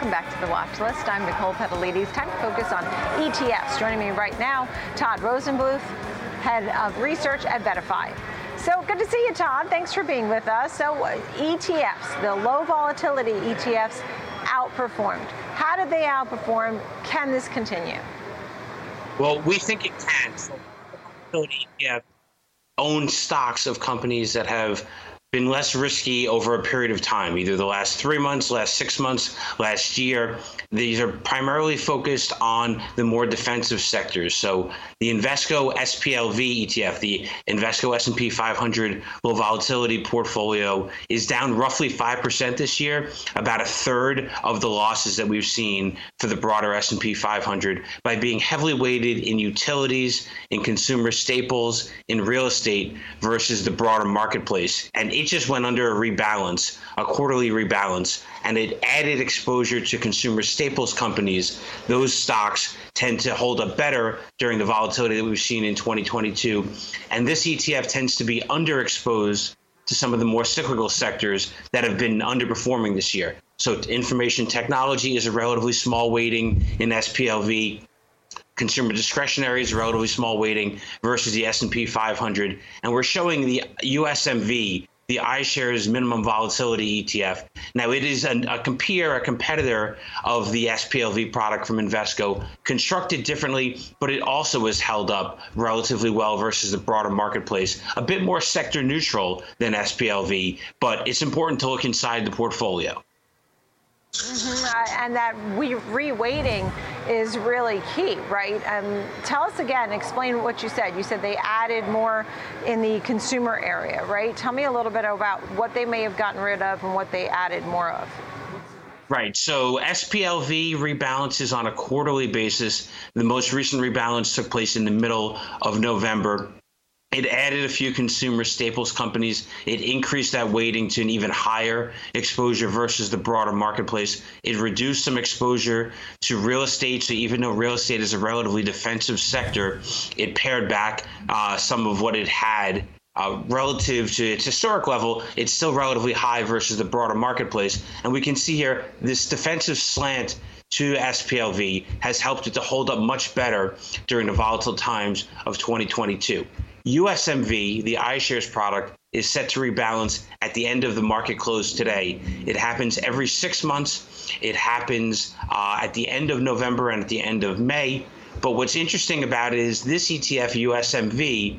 Welcome back to the watch list. I'm Nicole Petalides. Time to focus on ETFs. Joining me right now, Todd Rosenbluth, head of research at VettaFi. So good to see you, Todd. Thanks for being with us. So ETFs, the low volatility ETFs, outperformed. How did they outperform? Can this continue? Well, we think it can. So, ETF own stocks of companies that have been less risky over a period of time, either the last three months, last six months, last year. These are primarily focused on the more defensive sectors. So the Invesco SPLV ETF, the Invesco S&P 500 low volatility portfolio, is down roughly 5% this year, about a third of the losses that we've seen for the broader S&P 500 by being heavily weighted in utilities, in consumer staples, in real estate versus the broader marketplace. And it just went under a rebalance, a quarterly rebalance, and it added exposure to consumer staples companies. Those stocks tend to hold up better during the volatility that we've seen in 2022. And this ETF tends to be underexposed to some of the more cyclical sectors that have been underperforming this year. So information technology is a relatively small weighting in SPLV consumer discretionary is a relatively small weighting versus the S&P 500 and we're showing the USMV the iShares minimum volatility ETF. Now, it is a, a compare, a competitor of the SPLV product from Invesco, constructed differently, but it also is held up relatively well versus the broader marketplace. A bit more sector neutral than SPLV, but it's important to look inside the portfolio. Mm-hmm. Uh, and that re- reweighting is really key, right? Um, tell us again, explain what you said. You said they added more in the consumer area, right? Tell me a little bit about what they may have gotten rid of and what they added more of. Right. So SPLV rebalances on a quarterly basis. The most recent rebalance took place in the middle of November. It added a few consumer staples companies. It increased that weighting to an even higher exposure versus the broader marketplace. It reduced some exposure to real estate. So even though real estate is a relatively defensive sector, it pared back uh, some of what it had uh, relative to its historic level, it's still relatively high versus the broader marketplace. And we can see here this defensive slant to SPLV has helped it to hold up much better during the volatile times of 2022. USMV, the iShares product, is set to rebalance at the end of the market close today. It happens every six months. It happens uh, at the end of November and at the end of May. But what's interesting about it is this ETF, USMV,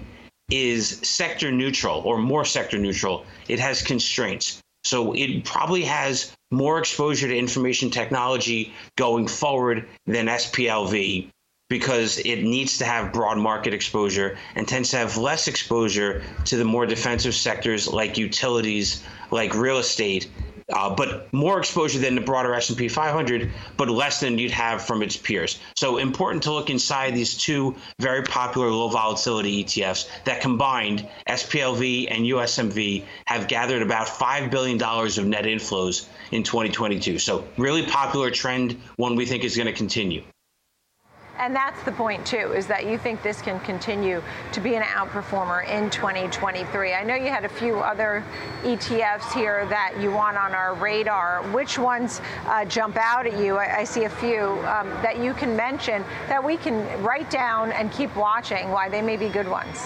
is sector neutral or more sector neutral. It has constraints. So it probably has more exposure to information technology going forward than SPLV because it needs to have broad market exposure and tends to have less exposure to the more defensive sectors like utilities, like real estate, uh, but more exposure than the broader S&P 500, but less than you'd have from its peers. So important to look inside these two very popular low volatility ETFs that combined SPLV and USMV have gathered about $5 billion of net inflows in 2022. So really popular trend, one we think is going to continue. And that's the point, too, is that you think this can continue to be an outperformer in 2023. I know you had a few other ETFs here that you want on our radar. Which ones uh, jump out at you? I, I see a few um, that you can mention that we can write down and keep watching why they may be good ones.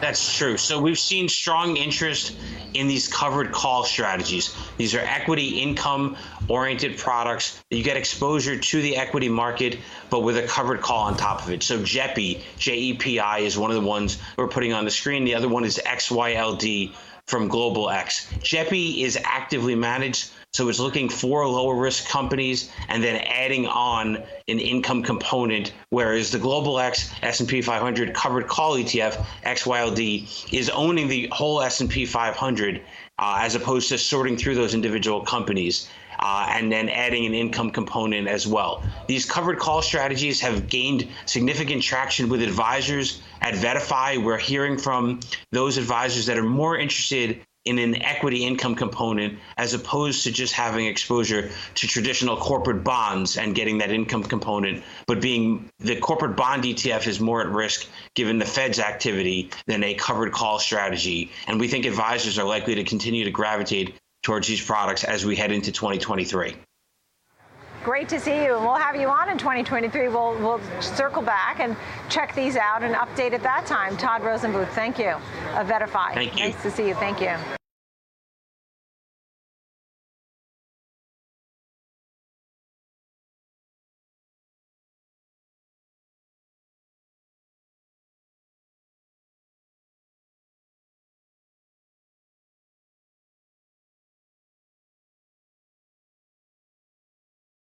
That's true. So we've seen strong interest in these covered call strategies. These are equity income oriented products. You get exposure to the equity market, but with a covered call on top of it. So JEPI, J E P I, is one of the ones we're putting on the screen. The other one is XYLD from Global X. JEPI is actively managed so it's looking for lower risk companies and then adding on an income component, whereas the Global X S&P 500 covered call ETF XYLD is owning the whole S&P 500 uh, as opposed to sorting through those individual companies. Uh, and then adding an income component as well. These covered call strategies have gained significant traction with advisors at VettaFi. We're hearing from those advisors that are more interested in an equity income component as opposed to just having exposure to traditional corporate bonds and getting that income component but being the corporate bond ETF is more at risk given the Fed's activity than a covered call strategy. And we think advisors are likely to continue to gravitate towards these products as we head into 2023 great to see you. And we'll have you on in 2023. We'll, we'll circle back and check these out and update at that time. Todd Rosenbluth, thank you. VettaFi. Thank you. Nice to see you. Thank you.